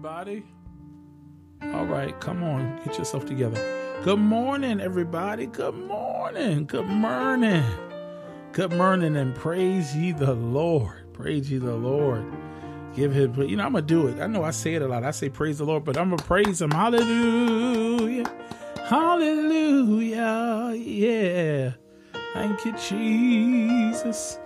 everybody. All right, come on, get yourself together. Good morning, everybody. Good morning. Good morning. Good morning, and praise ye the Lord. Praise ye the Lord. Give him, you know, I'm gonna do it. I know I say it a lot. I say praise the Lord, but I'm gonna praise him. Hallelujah. Hallelujah. Yeah. Thank you, Jesus.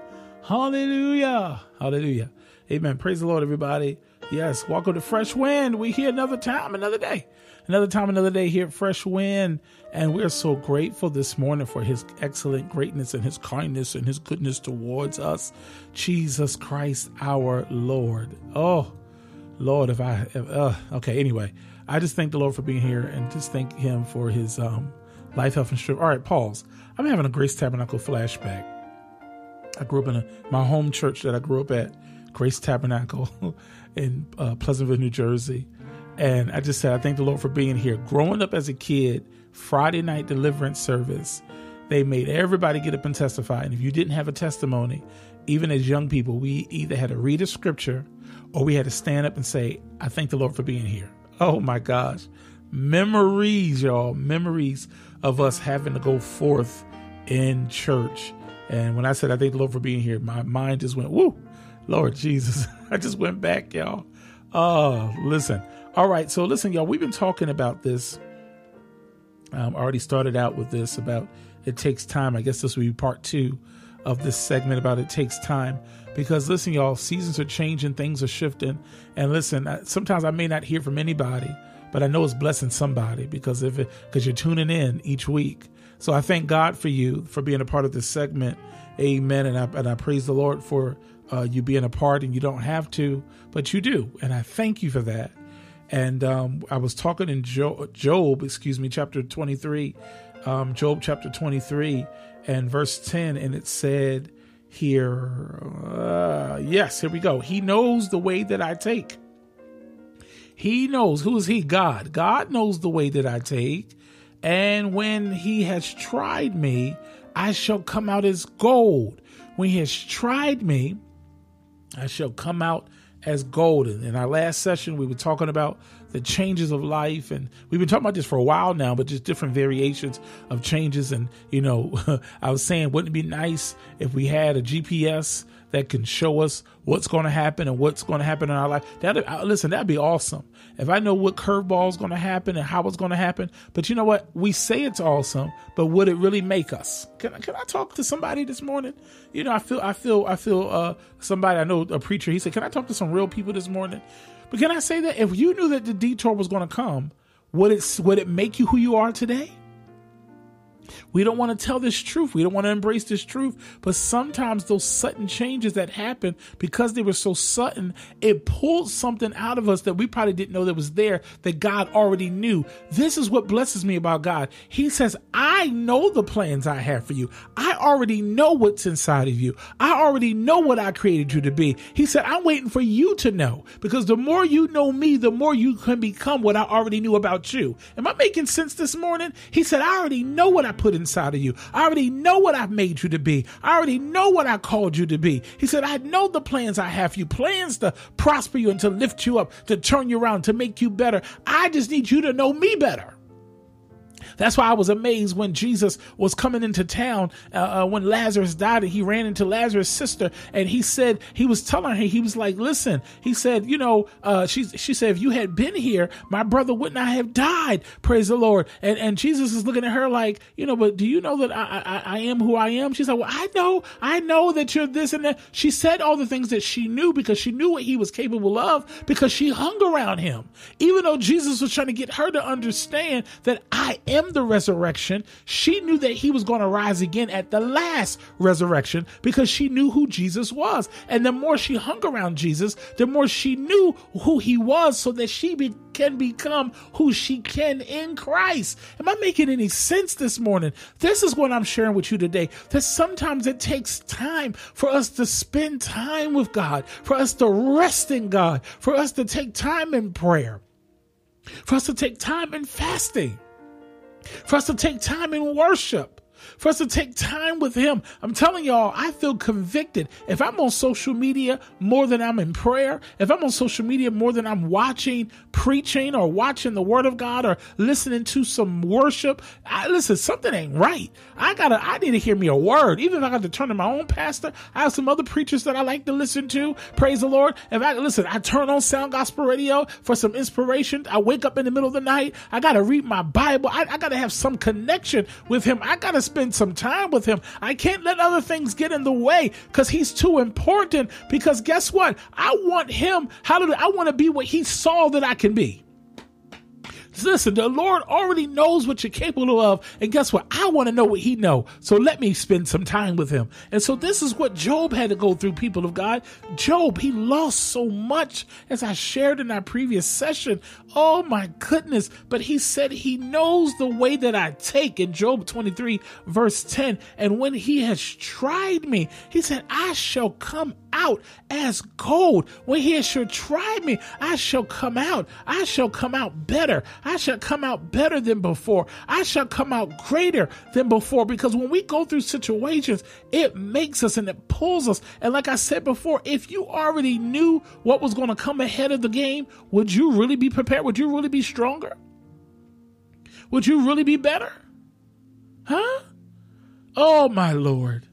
Hallelujah. Hallelujah. Amen. Praise the Lord, everybody. Yes, welcome to Fresh Wind. We here another time, another day. Another time, another day here at Fresh Wind. And we're so grateful this morning for his excellent greatness and his kindness and his goodness towards us. Jesus Christ, our Lord. Oh, Lord, if I, if, uh, okay, anyway, I just thank the Lord for being here and just thank him for his um, life, health, and strength. All right, pause. I'm having a Grace Tabernacle flashback. I grew up in a, my home church that I grew up at, Grace Tabernacle. in uh, Pleasantville, New Jersey. And I just said, I thank the Lord for being here. Growing up as a kid, Friday night deliverance service, they made everybody get up and testify. And if you didn't have a testimony, even as young people, we either had to read a scripture or we had to stand up and say, I thank the Lord for being here. Oh my gosh. Memories, y'all, memories of us having to go forth in church. And when I said, I thank the Lord for being here, my mind just went, woo, Lord Jesus. I just went back, y'all. Oh, listen. All right. So, listen, y'all, we've been talking about this. Um, I already started out with this about it takes time. I guess this will be part two of this segment about it takes time. Because, listen, y'all, seasons are changing, things are shifting. And listen, sometimes I may not hear from anybody, but I know it's blessing somebody because if it, because you're tuning in each week. So I thank God for you for being a part of this segment. Amen. And I, and I praise the Lord for uh, you being a part and you don't have to, but you do. And I thank you for that. And um, I was talking in Job, Job, excuse me, chapter 23, um, Job chapter 23 and verse 10, and it said here, uh, yes, here we go. He knows the way that I take. He knows, who is he? God. God knows the way that I take. And when he has tried me, I shall come out as gold. When he has tried me, I shall come out as golden. In our last session, we were talking about the changes of life, and we've been talking about this for a while now, but just different variations of changes. And, you know, I was saying, wouldn't it be nice if we had a GPS that can show us what's going to happen and what's going to happen in our life. That uh, listen, that'd be awesome. If I know what curveball is going to happen and how it's going to happen, but you know what? We say it's awesome, but would it really make us? Can can I talk to somebody this morning? You know, I feel I feel I feel uh somebody I know a preacher. He said, "Can I talk to some real people this morning?" But can I say that if you knew that the detour was going to come, would it would it make you who you are today? We don't want to tell this truth. We don't want to embrace this truth. But sometimes those sudden changes that happen, because they were so sudden, it pulled something out of us that we probably didn't know that was there that God already knew. This is what blesses me about God. He says, I know the plans I have for you. I already know what's inside of you. I already know what I created you to be. He said, I'm waiting for you to know because the more you know me, the more you can become what I already knew about you. Am I making sense this morning? He said, I already know what I put inside of you. I already know what I've made you to be. I already know what I called you to be. He said, I know the plans I have for you, plans to prosper you and to lift you up, to turn you around, to make you better. I just need you to know me better. That's why I was amazed when Jesus was coming into town uh, uh, when Lazarus died and he ran into Lazarus' sister and he said, he was telling her, he was like, listen, he said, you know, uh, she, she said, if you had been here, my brother would not have died. Praise the Lord. And, and Jesus is looking at her like, you know, but do you know that I, I, I am who I am? She's like, well, I know, I know that you're this and that. She said all the things that she knew because she knew what he was capable of because she hung around him. Even though Jesus was trying to get her to understand that I am the resurrection, she knew that he was going to rise again at the last resurrection because she knew who Jesus was. And the more she hung around Jesus, the more she knew who he was so that she be- can become who she can in Christ. Am I making any sense this morning? This is what I'm sharing with you today. That sometimes it takes time for us to spend time with God, for us to rest in God, for us to take time in prayer, for us to take time in fasting for us to take time in worship, for us to take time with Him. I'm telling y'all, I feel convicted. If I'm on social media more than I'm in prayer, if I'm on social media more than I'm watching preaching or watching the word of God or listening to some worship, I listen, something ain't right. I gotta, I need to hear me a word. Even if I got to turn to my own pastor, I have some other preachers that I like to listen to. Praise the Lord. If I listen, I turn on sound gospel radio for some inspiration. I wake up in the middle of the night. I gotta read my Bible. I, I gotta have some connection with him. I gotta spend some time with him. I can't let other things get in the way because he's too important. Because guess what? I want him. How I want to be what he saw that I can be. Listen, the Lord already knows what you're capable of, and guess what? I want to know what He know. So let me spend some time with Him. And so this is what Job had to go through, people of God. Job, he lost so much, as I shared in our previous session. Oh my goodness! But he said he knows the way that I take in Job 23, verse 10. And when He has tried me, He said, I shall come out as gold. When He shall tried me, I shall come out. I shall come out better. I shall come out better than before. I shall come out greater than before because when we go through situations, it makes us and it pulls us. And like I said before, if you already knew what was going to come ahead of the game, would you really be prepared? Would you really be stronger? Would you really be better? Huh? Oh, my Lord.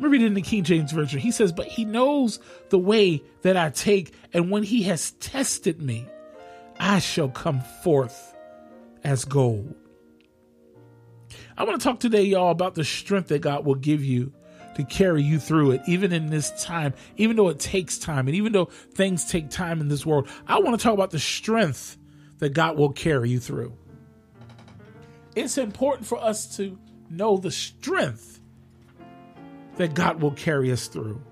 Let me read it in the King James Version. He says, But he knows the way that I take, and when he has tested me, I shall come forth as gold. I want to talk today, y'all, about the strength that God will give you to carry you through it, even in this time, even though it takes time, and even though things take time in this world. I want to talk about the strength that God will carry you through. It's important for us to know the strength that God will carry us through.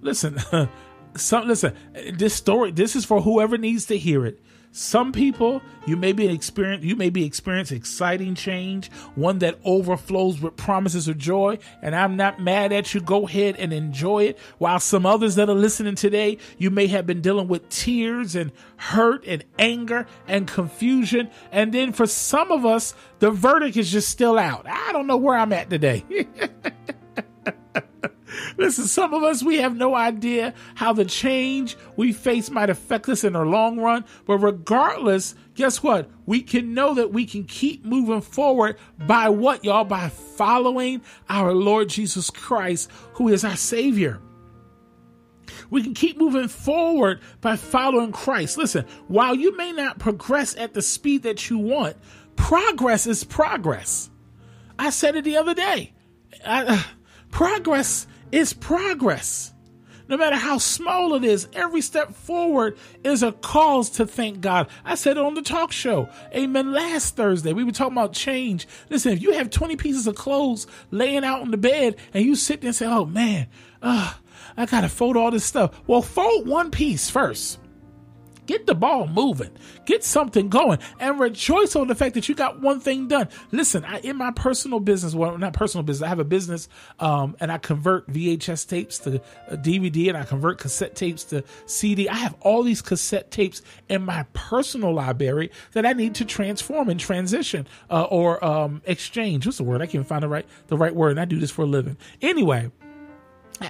Listen, some listen, this story this is for whoever needs to hear it. Some people you may be experience you may be experience exciting change, one that overflows with promises of joy, and I'm not mad at you. Go ahead and enjoy it. While some others that are listening today, you may have been dealing with tears and hurt and anger and confusion. And then for some of us, the verdict is just still out. I don't know where I'm at today. Listen, some of us, we have no idea how the change we face might affect us in the long run. But regardless, guess what? We can know that we can keep moving forward by what, y'all? By following our Lord Jesus Christ, who is our Savior. We can keep moving forward by following Christ. Listen, while you may not progress at the speed that you want, progress is progress. I said it the other day. I, uh, progress is progress. No matter how small it is, every step forward is a cause to thank God. I said it on the talk show. Amen. Last Thursday, we were talking about change. Listen, if you have 20 pieces of clothes laying out on the bed and you sit there and say, oh man, uh, I got to fold all this stuff. Well, fold one piece first. Get the ball moving. Get something going and rejoice on the fact that you got one thing done. Listen, I, in my personal business, well, not personal business, I have a business um, and I convert VHS tapes to DVD and I convert cassette tapes to CD. I have all these cassette tapes in my personal library that I need to transform and transition uh, or um, exchange. What's the word? I can't find the right the right word. And I do this for a living. Anyway,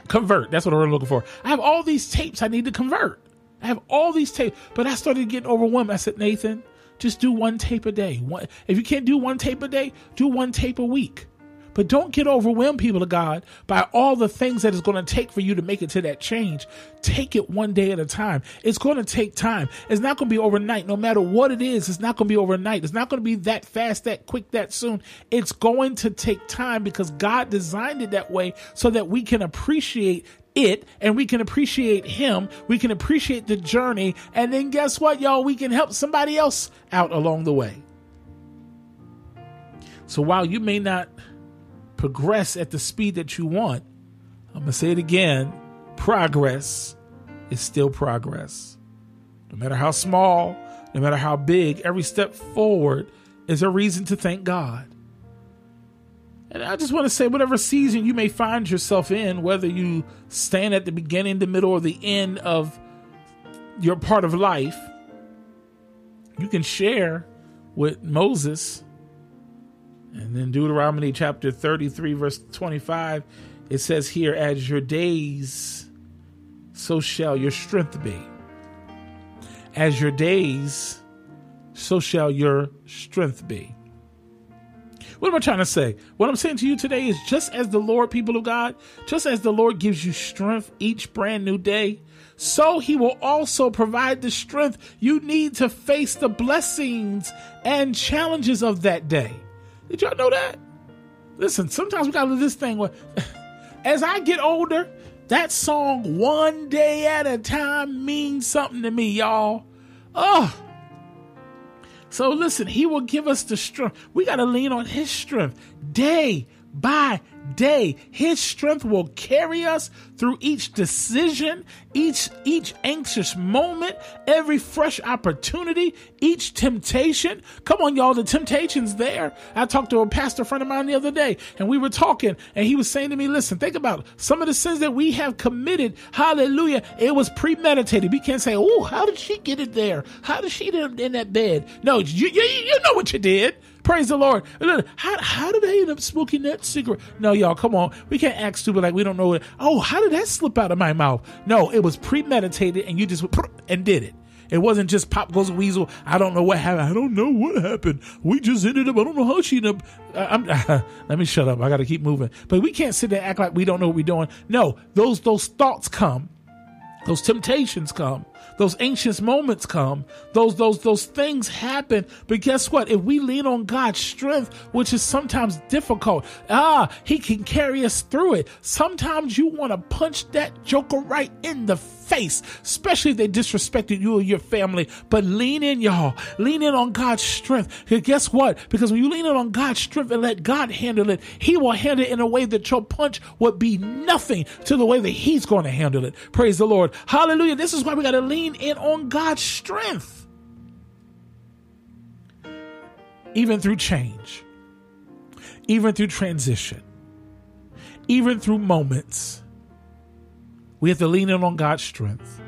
convert. That's what I'm looking for. I have all these tapes I need to convert. I have all these tapes, but I started getting overwhelmed. I said, Nathan, just do one tape a day. One, if you can't do one tape a day, do one tape a week. But don't get overwhelmed, people of God, by all the things that it's going to take for you to make it to that change. Take it one day at a time. It's going to take time. It's not going to be overnight. No matter what it is, it's not going to be overnight. It's not going to be that fast, that quick, that soon. It's going to take time because God designed it that way so that we can appreciate it and we can appreciate him. We can appreciate the journey. And then guess what, y'all? We can help somebody else out along the way. So while you may not progress at the speed that you want, I'm going to say it again progress is still progress. No matter how small, no matter how big, every step forward is a reason to thank God. And I just want to say, whatever season you may find yourself in, whether you stand at the beginning, the middle, or the end of your part of life, you can share with Moses. And then Deuteronomy chapter 33, verse 25, it says here, As your days, so shall your strength be. as your days, so shall your strength be. What am I trying to say? What I'm saying to you today is just as the Lord, people of God, just as the Lord gives you strength each brand new day, so he will also provide the strength you need to face the blessings and challenges of that day. Did y'all know that? Listen, sometimes we gotta do this thing where as I get older, that song one day at a time means something to me, y'all. Oh, so listen, he will give us the strength. We got to lean on his strength day by day. His strength will carry us through each decision, each each anxious moment, every fresh opportunity, each temptation. Come on, y'all, the temptation's there. I talked to a pastor friend of mine the other day, and we were talking, and he was saying to me, "Listen, think about it. some of the sins that we have committed. Hallelujah! It was premeditated. We can't say, "Oh, how did she get it there? How did she get in that bed?" No, you you, you know what you did. Praise the Lord. How, how did I end up smoking that cigarette? No, y'all, come on. We can't act stupid like we don't know it. Oh, how did that slip out of my mouth? No, it was premeditated and you just and did it. It wasn't just pop goes weasel. I don't know what happened. I don't know what happened. We just ended up. I don't know how she ended up. Uh, let me shut up. I got to keep moving. But we can't sit there and act like we don't know what we're doing. No, those those thoughts come, those temptations come, those anxious moments come, those those those things happen. But guess what? If we lean on God's strength, which is sometimes difficult, ah, He can carry us through it. Sometimes you want to punch that joker right in the face, especially if they disrespected you or your family. But lean in, y'all. Lean in on God's strength. Because guess what? Because when you lean in on God's strength and let God handle it, He will handle it in a way that your punch would be nothing to the way that He's going to handle it. Praise the Lord. Hallelujah. This is why we got to lean in on God's strength. Even through change, even through transition, even through moments we have to lean in on God's strength.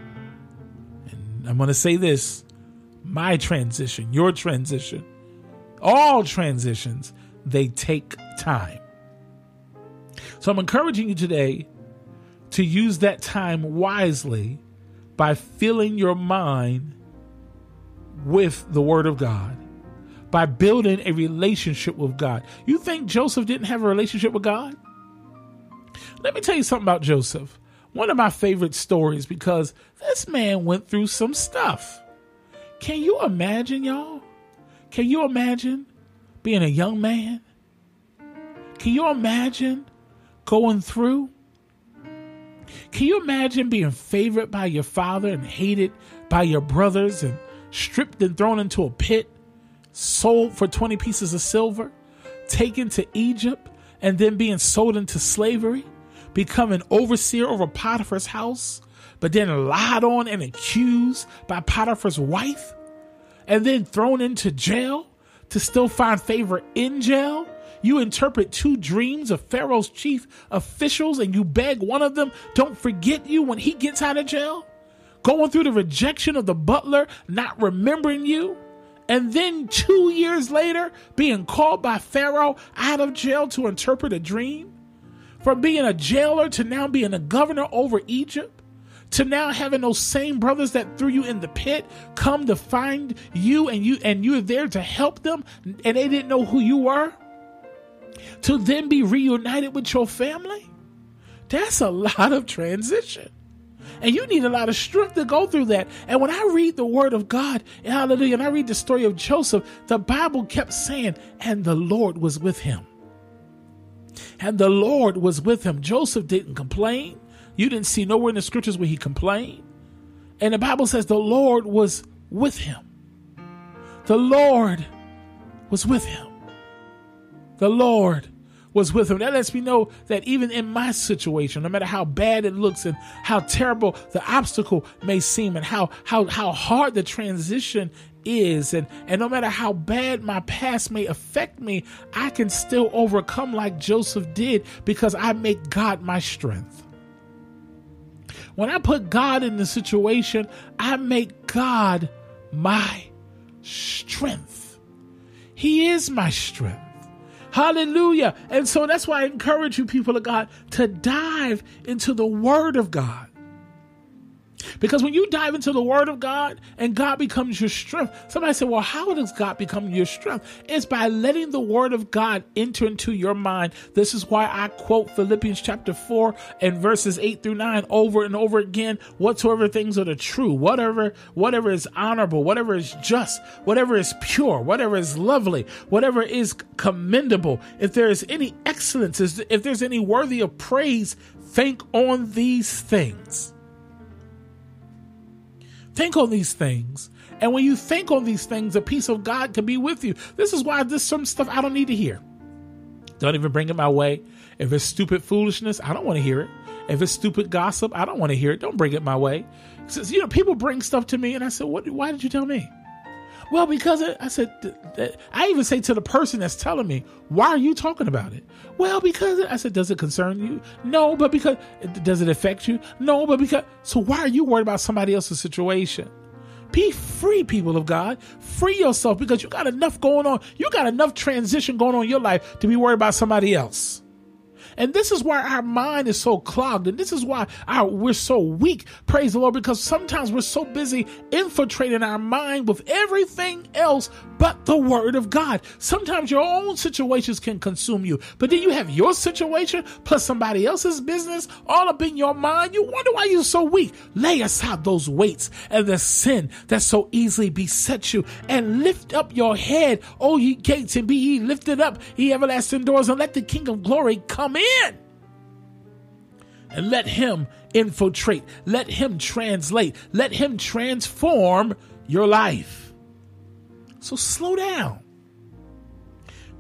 And I'm going to say this my transition, your transition, all transitions, they take time. So I'm encouraging you today to use that time wisely by filling your mind with the Word of God, by building a relationship with God. You think Joseph didn't have a relationship with God? Let me tell you something about Joseph one of my favorite stories because this man went through some stuff. Can you imagine, y'all? Can you imagine being a young man? Can you imagine going through? Can you imagine being favored by your father and hated by your brothers and stripped and thrown into a pit, sold for 20 pieces of silver, taken to Egypt, and then being sold into slavery? become an overseer over Potiphar's house, but then lied on and accused by Potiphar's wife, and then thrown into jail to still find favor in jail? You interpret two dreams of Pharaoh's chief officials and you beg one of them, don't forget you when he gets out of jail? Going through the rejection of the butler, not remembering you? And then two years later, being called by Pharaoh out of jail to interpret a dream? From being a jailer to now being a governor over Egypt, to now having those same brothers that threw you in the pit come to find you and you and you're there to help them and they didn't know who you were to then be reunited with your family that's a lot of transition and you need a lot of strength to go through that. And when I read the word of God, hallelujah, and I read the story of Joseph, the Bible kept saying, and the Lord was with him and the Lord was with him. Joseph didn't complain. You didn't see nowhere in the scriptures where he complained. And the Bible says the Lord was with him. The Lord was with him. The Lord was with him. That lets me know that even in my situation, no matter how bad it looks and how terrible the obstacle may seem and how how how hard the transition is and and no matter how bad my past may affect me i can still overcome like joseph did because i make god my strength. When i put god in the situation i make god my strength. He is my strength Hallelujah. And so that's why I encourage you, people of God, to dive into the Word of God. Because when you dive into the Word of God and God becomes your strength, somebody said, Well, how does God become your strength? It's by letting the Word of God enter into your mind. This is why I quote Philippians chapter 4 and verses 8 through 9 over and over again. Whatsoever things are the true, whatever, whatever is honorable, whatever is just, whatever is pure, whatever is lovely, whatever is commendable, if there is any excellence, if there's any worthy of praise, think on these things. Think on these things. And when you think on these things, the peace of God can be with you. This is why there's some stuff I don't need to hear. Don't even bring it my way. If it's stupid foolishness, I don't want to hear it. If it's stupid gossip, I don't want to hear it. Don't bring it my way. Because, you know, people bring stuff to me, and I said, "What? Why did you tell me?" Well, because it, I said, I even say to the person that's telling me, why are you talking about it? Well, because it, I said, does it concern you? No, but because, does it affect you? No, but because, so why are you worried about somebody else's situation? Be free, people of God. Free yourself because you got enough going on. You got enough transition going on in your life to be worried about somebody else. And this is why our mind is so clogged. And this is why our, we're so weak. Praise the Lord. Because sometimes we're so busy infiltrating our mind with everything else but the word of God. Sometimes your own situations can consume you. But then you have your situation plus somebody else's business all up in your mind. You wonder why you're so weak. Lay aside those weights and the sin that so easily besets you and lift up your head, O ye gates, and be ye lifted up, ye everlasting doors, and let the King of glory come in and let him infiltrate, let him translate, let him transform your life. So slow down.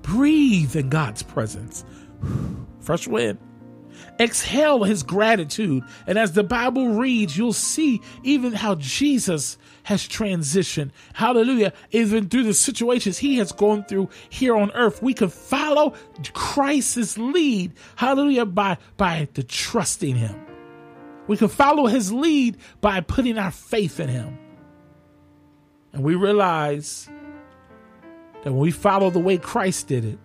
Breathe in God's presence. Fresh wind. Exhale his gratitude. And as the Bible reads, you'll see even how Jesus has transitioned. Hallelujah. Even through the situations he has gone through here on earth, we can follow Christ's lead. Hallelujah. By, by the trusting him. We can follow his lead by putting our faith in him. And we realize that when we follow the way Christ did it,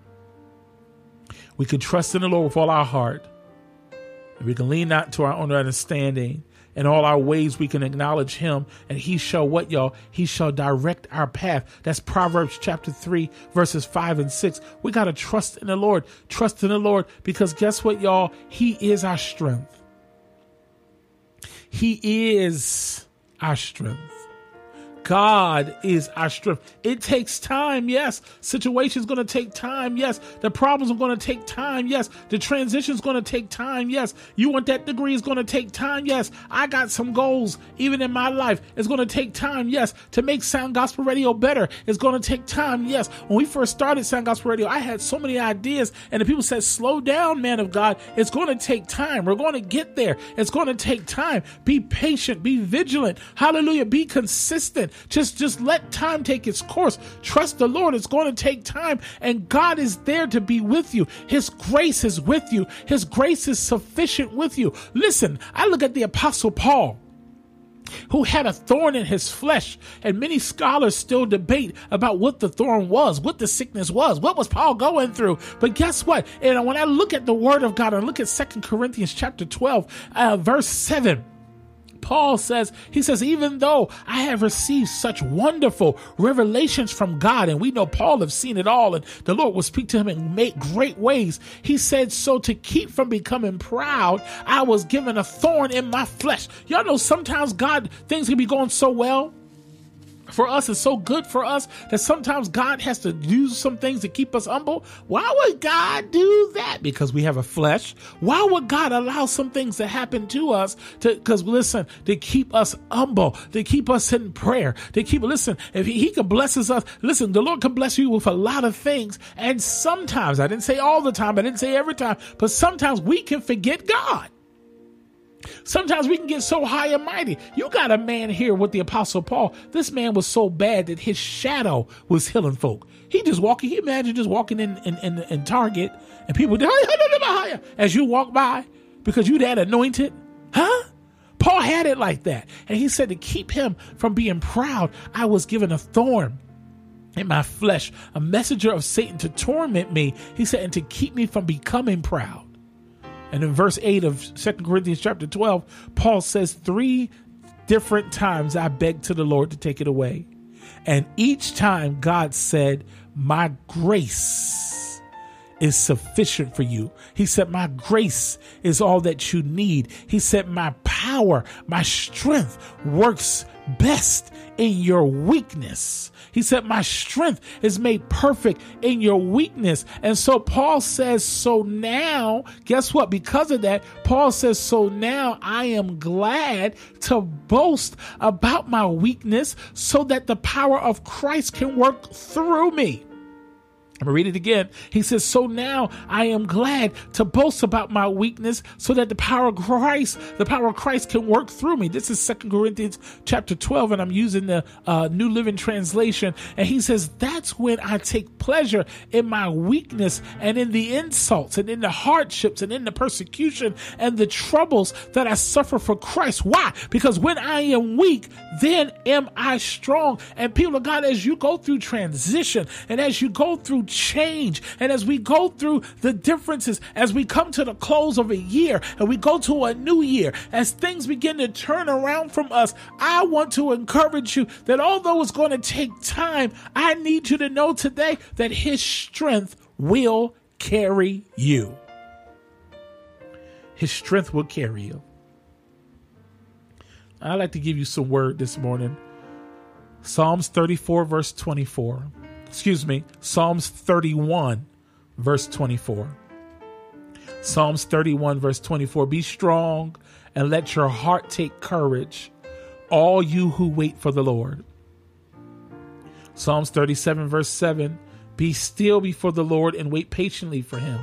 we can trust in the Lord with all our heart we can lean not to our own understanding. In all our ways, we can acknowledge him, and he shall what, y'all? He shall direct our path. That's Proverbs chapter 3, verses 5 and 6. We got to trust in the Lord. Trust in the Lord because guess what, y'all? He is our strength. He is our strength. God is our strength. It takes time, yes. Situation's going to take time, yes. The problems are going to take time, yes. The transition's going to take time, yes. You want that degree is going to take time, yes. I got some goals even in my life. It's going to take time, yes. To make Sound Gospel Radio better, it's going to take time, yes. When we first started Sound Gospel Radio, I had so many ideas, and the people said, "Slow down, man of God. It's going to take time. We're going to get there. It's going to take time. Be patient. Be vigilant. Hallelujah. Be consistent." Just just let time take its course. Trust the Lord. It's going to take time and God is there to be with you. His grace is with you. His grace is sufficient with you. Listen, I look at the apostle Paul who had a thorn in his flesh. And many scholars still debate about what the thorn was, what the sickness was, what was Paul going through. But guess what? And when I look at the word of God and look at Second Corinthians chapter 12, uh, verse 7, Paul says, he says, even though I have received such wonderful revelations from God, and we know Paul have seen it all, and the Lord will speak to him in make great ways. He said, so to keep from becoming proud, I was given a thorn in my flesh. Y'all know sometimes God, things can be going so well for us is so good for us that sometimes God has to do some things to keep us humble. Why would God do that? Because we have a flesh. Why would God allow some things to happen to us to because listen, to keep us humble, to keep us in prayer, to keep listen, if he, he can bless us, listen, the Lord can bless you with a lot of things. And sometimes, I didn't say all the time, I didn't say every time, but sometimes we can forget God. Sometimes we can get so high and mighty. You got a man here with the Apostle Paul. This man was so bad that his shadow was healing folk. He just walking, he imagine just walking in, in, in, in Target and people as you walk by because you that anointed. Huh? Paul had it like that. And he said to keep him from being proud, I was given a thorn in my flesh, a messenger of Satan to torment me. He said, and to keep me from becoming proud. And in verse 8 of Second Corinthians chapter 12, Paul says three different times I begged to the Lord to take it away. And each time God said, My grace is sufficient for you. He said, My grace is all that you need. He said, My power, my strength works best in your weakness. He said, My strength is made perfect in your weakness. And so Paul says, So now, guess what? Because of that, Paul says, So now I am glad to boast about my weakness so that the power of Christ can work through me. Read it again. He says, So now I am glad to boast about my weakness so that the power of Christ, the power of Christ can work through me. This is Second Corinthians chapter 12, and I'm using the uh, New Living Translation. And he says, That's when I take pleasure in my weakness and in the insults and in the hardships and in the persecution and the troubles that I suffer for Christ. Why? Because when I am weak, then am I strong. And people of God, as you go through transition and as you go through change. And as we go through the differences, as we come to the close of a year and we go to a new year, as things begin to turn around from us, I want to encourage you that although it's going to take time, I need you to know today that His strength will carry you. His strength will carry you. I'd like to give you some word this morning. Psalms 34, verse 24 excuse me, Psalms 31, verse 24. Psalms 31, verse 24. Be strong and let your heart take courage, all you who wait for the Lord. Psalms 37, verse 7. Be still before the Lord and wait patiently for him.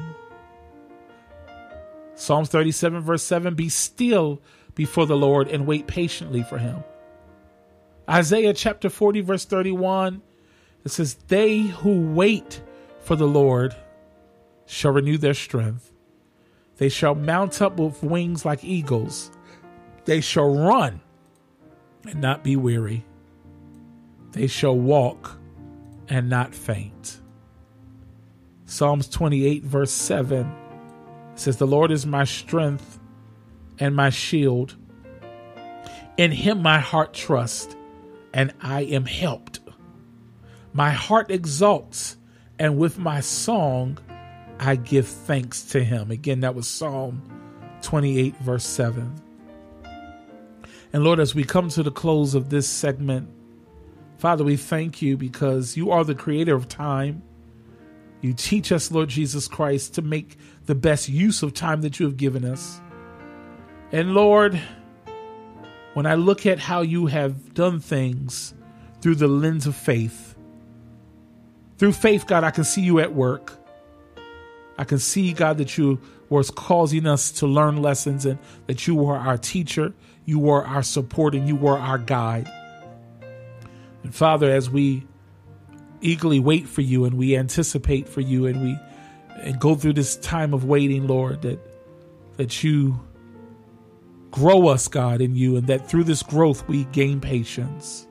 Psalms 37, verse 7. Be still before the Lord and wait patiently for him. Isaiah chapter 40, verse 31. It says, They who wait for the Lord shall renew their strength. They shall mount up with wings like eagles. They shall run and not be weary. They shall walk and not faint. Psalms 28, verse 7 says, The Lord is my strength and my shield. In him my heart trusts, and I am helped. My heart exalts, and with my song I give thanks to him. Again, that was Psalm 28, verse 7. And Lord, as we come to the close of this segment, Father, we thank you because you are the creator of time. You teach us, Lord Jesus Christ, to make the best use of time that you have given us. And Lord, when I look at how you have done things through the lens of faith, through faith, God, I can see you at work. I can see, God, that you were causing us to learn lessons and that you were our teacher, you were our support, and you were our guide. And Father, as we eagerly wait for you and we anticipate for you and we and go through this time of waiting, Lord, that that you grow us, God, in you, and that through this growth we gain patience.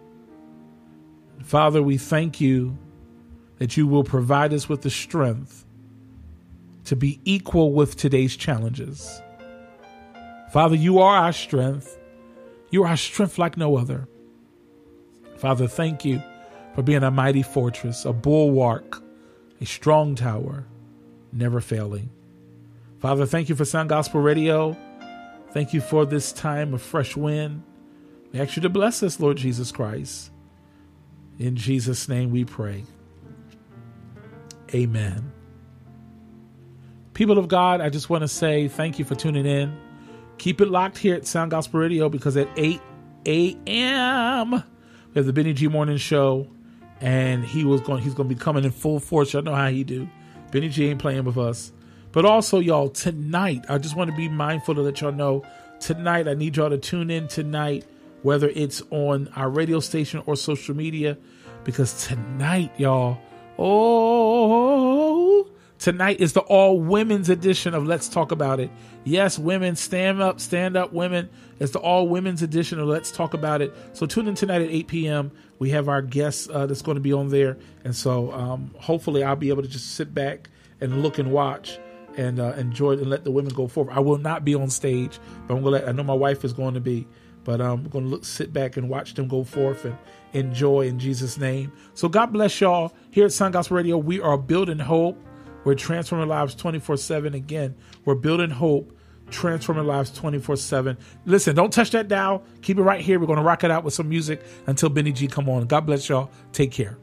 Father, we thank you that you will provide us with the strength to be equal with today's challenges. Father, you are our strength. You are our strength like no other. Father, thank you for being a mighty fortress, a bulwark, a strong tower, never failing. Father, thank you for Sound Gospel Radio. Thank you for this time of fresh wind. We ask you to bless us, Lord Jesus Christ. In Jesus' name we pray. Amen. People of God, I just want to say thank you for tuning in. Keep it locked here at Sound Gospel Radio because at 8 a.m. we have the Benny G Morning Show, and he was going. He's going to be coming in full force. Y'all know how he do. Benny G ain't playing with us. But also, y'all, tonight, I just want to be mindful to let y'all know tonight, I need y'all to tune in tonight, whether it's on our radio station or social media, because tonight, y'all, Oh, tonight is the all women's edition of Let's Talk About It. Yes, women, stand up, stand up, women. It's the all women's edition of Let's Talk About It. So tune in tonight at 8 p.m. We have our guests uh, that's going to be on there. And so um, hopefully I'll be able to just sit back and look and watch and uh, enjoy it and let the women go forward. I will not be on stage, but I'm going to let, I know my wife is going to be. But um, we're going to look, sit back and watch them go forth and enjoy in Jesus' name. So God bless y'all. Here at Sound Gospel Radio, we are building hope. We're transforming lives 24 7. Again, we're building hope, transforming lives 24 7. Listen, don't touch that dial. Keep it right here. We're going to rock it out with some music until Benny G come on. God bless y'all. Take care.